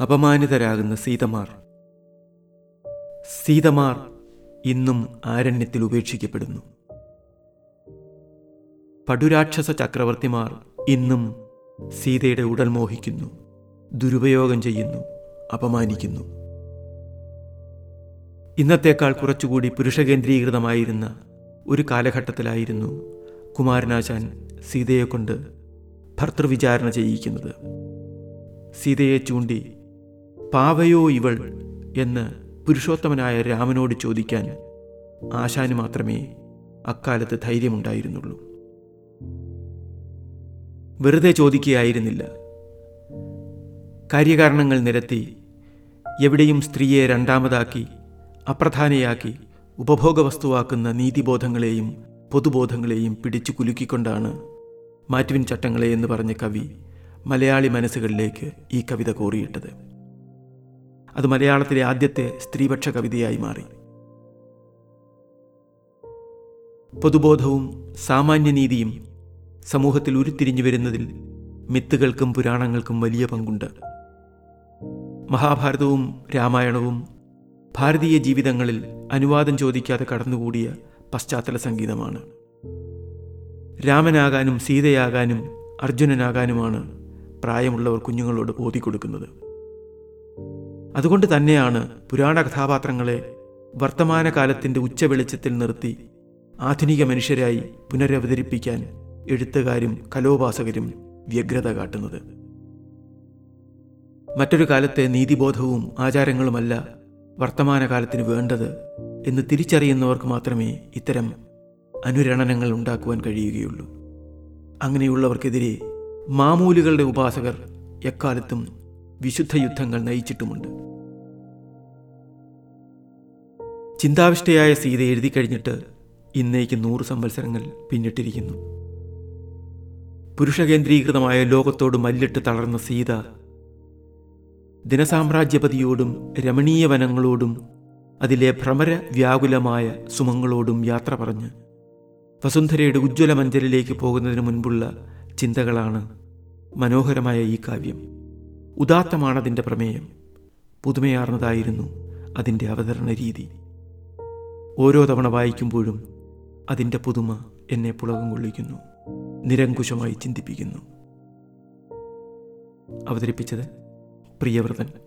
അപമാനിതരാകുന്ന സീതമാർ. സീതമാർ ഇന്നും ആരണ്യത്തിൽ ഉപേക്ഷിക്കപ്പെടുന്നു. പടുരാക്ഷസ ചക്രവർത്തിമാർ ഇന്നും സീതയുടെ ഉടൽ മോഹിക്കുന്നു ദുരുപയോഗം ചെയ്യുന്നു അപമാനിക്കുന്നു. ഇന്നത്തേക്കാൾ കുറച്ചുകൂടി പുരുഷകേന്ദ്രീകൃതമായിരുന്ന ഒരു കാലഘട്ടത്തിലായിരുന്നു കുമാരനാശാൻ സീതയെക്കൊണ്ട് ഭർത്തൃവിചാരണ ചെയ്യിക്കുന്നത്. സീതയെ ചൂണ്ടി പാവയോ ഇവൾ എന്ന് പുരുഷോത്തമനായ രാമനോട് ചോദിക്കാൻ ആശാന് മാത്രമേ അക്കാലത്ത് ധൈര്യമുണ്ടായിരുന്നുള്ളൂ. വെറുതെ ചോദിക്കുകയായിരുന്നില്ല. കാര്യകാരണങ്ങൾ നിരത്തി എവിടെയും സ്ത്രീയെ രണ്ടാമതാക്കി അപ്രധാനയാക്കി ഉപഭോഗവസ്തുവാക്കുന്ന നീതിബോധങ്ങളെയും പൊതുബോധങ്ങളെയും പിടിച്ചു കുലുക്കിക്കൊണ്ടാണ് മാറ്റുവിൻ ചട്ടങ്ങളെ എന്ന് പറഞ്ഞ കവി മലയാളി മനസ്സുകളിലേക്ക് ഈ കവിത കോറിയിട്ടത്. അത് മലയാളത്തിലെ ആദ്യത്തെ സ്ത്രീപക്ഷ കവിതയായി മാറി. പൊതുബോധവും സാമാന്യനീതിയും സമൂഹത്തിൽ ഉരുത്തിരിഞ്ഞു വരുന്നതിൽ മിത്തുകൾക്കും പുരാണങ്ങൾക്കും വലിയ പങ്കുണ്ട്. മഹാഭാരതവും രാമായണവും ഭാരതീയ ജീവിതങ്ങളിൽ അനുവാദം ചോദിക്കാതെ കടന്നുകൂടിയ പശ്ചാത്തല സംഗീതമാണ്. രാമനാകാനും സീതയാകാനും അർജുനനാകാനുമാണ് പ്രായമുള്ളവർ കുഞ്ഞുങ്ങളോട് ഓതിക്കൊടുക്കുന്നത് അതുകൊണ്ട് തന്നെയാണ് പുരാണ കഥാപാത്രങ്ങളെ വർത്തമാനകാലത്തിന്റെ ഉച്ചവെളിച്ചത്തിൽ നിർത്തി ആധുനിക മനുഷ്യരായി പുനരവതരിപ്പിക്കാൻ എഴുത്തുകാരും കലോപാസകരും വ്യഗ്രത കാട്ടുന്നത്. മറ്റൊരു കാലത്തെ നീതിബോധവും ആചാരങ്ങളുമല്ല വർത്തമാനകാലത്തിന് വേണ്ടത് എന്ന് തിരിച്ചറിയുന്നവർക്ക് മാത്രമേ ഇത്തരം അനുരണനങ്ങൾ ഉണ്ടാക്കുവാൻ കഴിയുകയുള്ളൂ. അങ്ങനെയുള്ളവർക്കെതിരെ മാമൂലുകളുടെ ഉപാസകർ എക്കാലത്തും വിശുദ്ധ യുദ്ധങ്ങൾ നയിച്ചിട്ടുമുണ്ട്. ചിന്താവിഷ്ടയായ സീത എഴുതി കഴിഞ്ഞിട്ട് ഇന്നേക്ക് നൂറ് സംവത്സരങ്ങൾ പിന്നിട്ടിരിക്കുന്നു. പുരുഷകേന്ദ്രീകൃതമായ ലോകത്തോട് മല്ലിട്ട് തളർന്ന സീത ദിനസാമ്രാജ്യപതിയോടും രമണീയ വനങ്ങളോടും അതിലെ ഭ്രമര വ്യാകുലമായ സുമങ്ങളോടും യാത്ര പറഞ്ഞ് വസുന്ധരയുടെ ഉജ്ജ്വല മഞ്ചലിലേക്ക് പോകുന്നതിന് മുൻപുള്ള ചിന്തകളാണ് മനോഹരമായ ഈ കാവ്യം. ഉദാത്തമാണതിന്റെ പ്രമേയം. പുതുമയാർന്നതായിരുന്നു അതിന്റെ അവതരണ രീതി ഓരോ തവണ വായിക്കുമ്പോഴും അതിന്റെ പുതുമ എന്നെ പുളകം കൊള്ളിക്കുന്നു നിരങ്കുശമായി ചിന്തിപ്പിക്കുന്നു. അവതരിപ്പിച്ചത് പ്രിയവ്രതൻ.